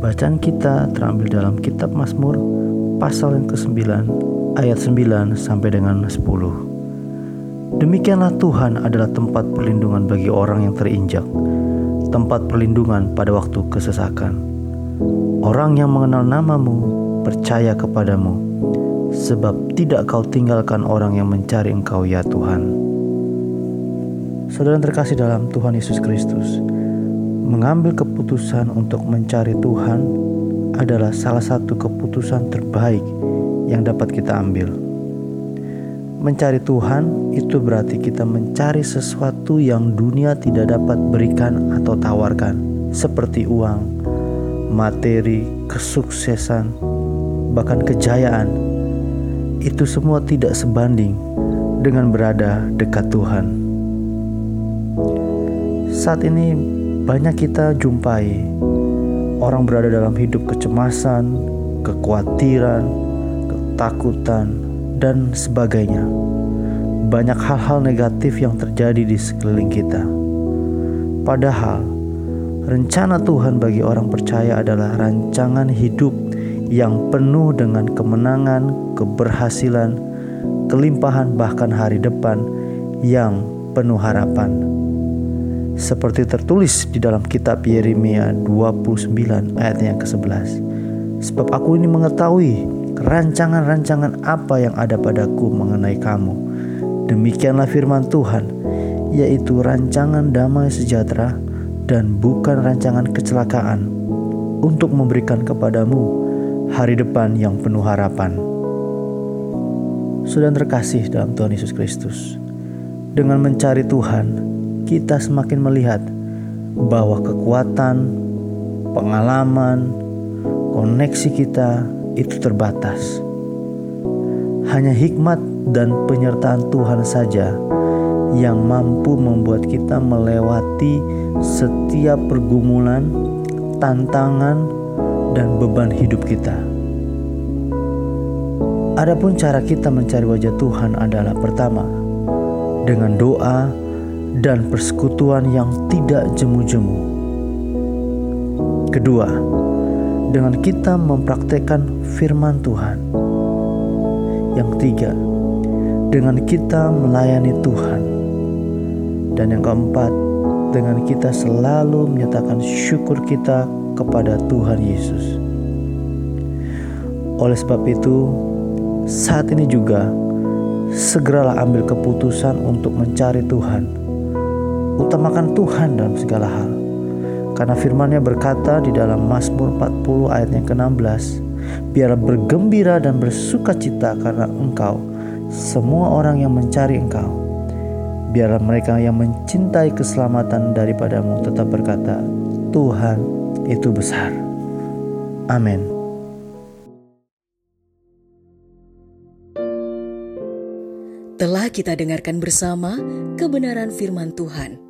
Bacaan kita terambil dalam kitab Mazmur pasal yang ke-9 ayat 9 sampai dengan 10. Demikianlah Tuhan adalah tempat perlindungan bagi orang yang terinjak, tempat perlindungan pada waktu kesesakan. Orang yang mengenal namamu percaya kepadamu, sebab tidak kau tinggalkan orang yang mencari engkau ya Tuhan. Saudara terkasih dalam Tuhan Yesus Kristus, mengambil keputusan untuk mencari Tuhan adalah salah satu keputusan terbaik yang dapat kita ambil. Mencari Tuhan itu berarti kita mencari sesuatu yang dunia tidak dapat berikan atau tawarkan, seperti uang, materi, kesuksesan, bahkan kejayaan. Itu semua tidak sebanding dengan berada dekat Tuhan. Saat ini banyak kita jumpai orang berada dalam hidup kecemasan, kekhawatiran, ketakutan, dan sebagainya. Banyak hal-hal negatif yang terjadi di sekeliling kita. Padahal, rencana Tuhan bagi orang percaya adalah rancangan hidup yang penuh dengan kemenangan, keberhasilan, kelimpahan, bahkan hari depan yang penuh harapan seperti tertulis di dalam kitab Yeremia 29 ayat yang ke-11. Sebab aku ini mengetahui rancangan-rancangan apa yang ada padaku mengenai kamu. Demikianlah firman Tuhan, yaitu rancangan damai sejahtera dan bukan rancangan kecelakaan untuk memberikan kepadamu hari depan yang penuh harapan. Sudah terkasih dalam Tuhan Yesus Kristus. Dengan mencari Tuhan, kita semakin melihat bahwa kekuatan, pengalaman, koneksi kita itu terbatas. Hanya hikmat dan penyertaan Tuhan saja yang mampu membuat kita melewati setiap pergumulan, tantangan, dan beban hidup kita. Adapun cara kita mencari wajah Tuhan adalah pertama, dengan doa dan persekutuan yang tidak jemu-jemu. Kedua, dengan kita mempraktekkan firman Tuhan. Yang tiga, dengan kita melayani Tuhan. Dan yang keempat, dengan kita selalu menyatakan syukur kita kepada Tuhan Yesus. Oleh sebab itu, saat ini juga segeralah ambil keputusan untuk mencari Tuhan utamakan Tuhan dalam segala hal. Karena firman-Nya berkata di dalam Mazmur 40 ayat yang ke-16, Biarlah bergembira dan bersuka cita karena engkau, semua orang yang mencari engkau. Biarlah mereka yang mencintai keselamatan daripadamu tetap berkata, Tuhan itu besar. Amin. Telah kita dengarkan bersama kebenaran firman Tuhan.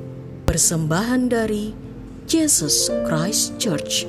Persembahan dari Jesus Christ Church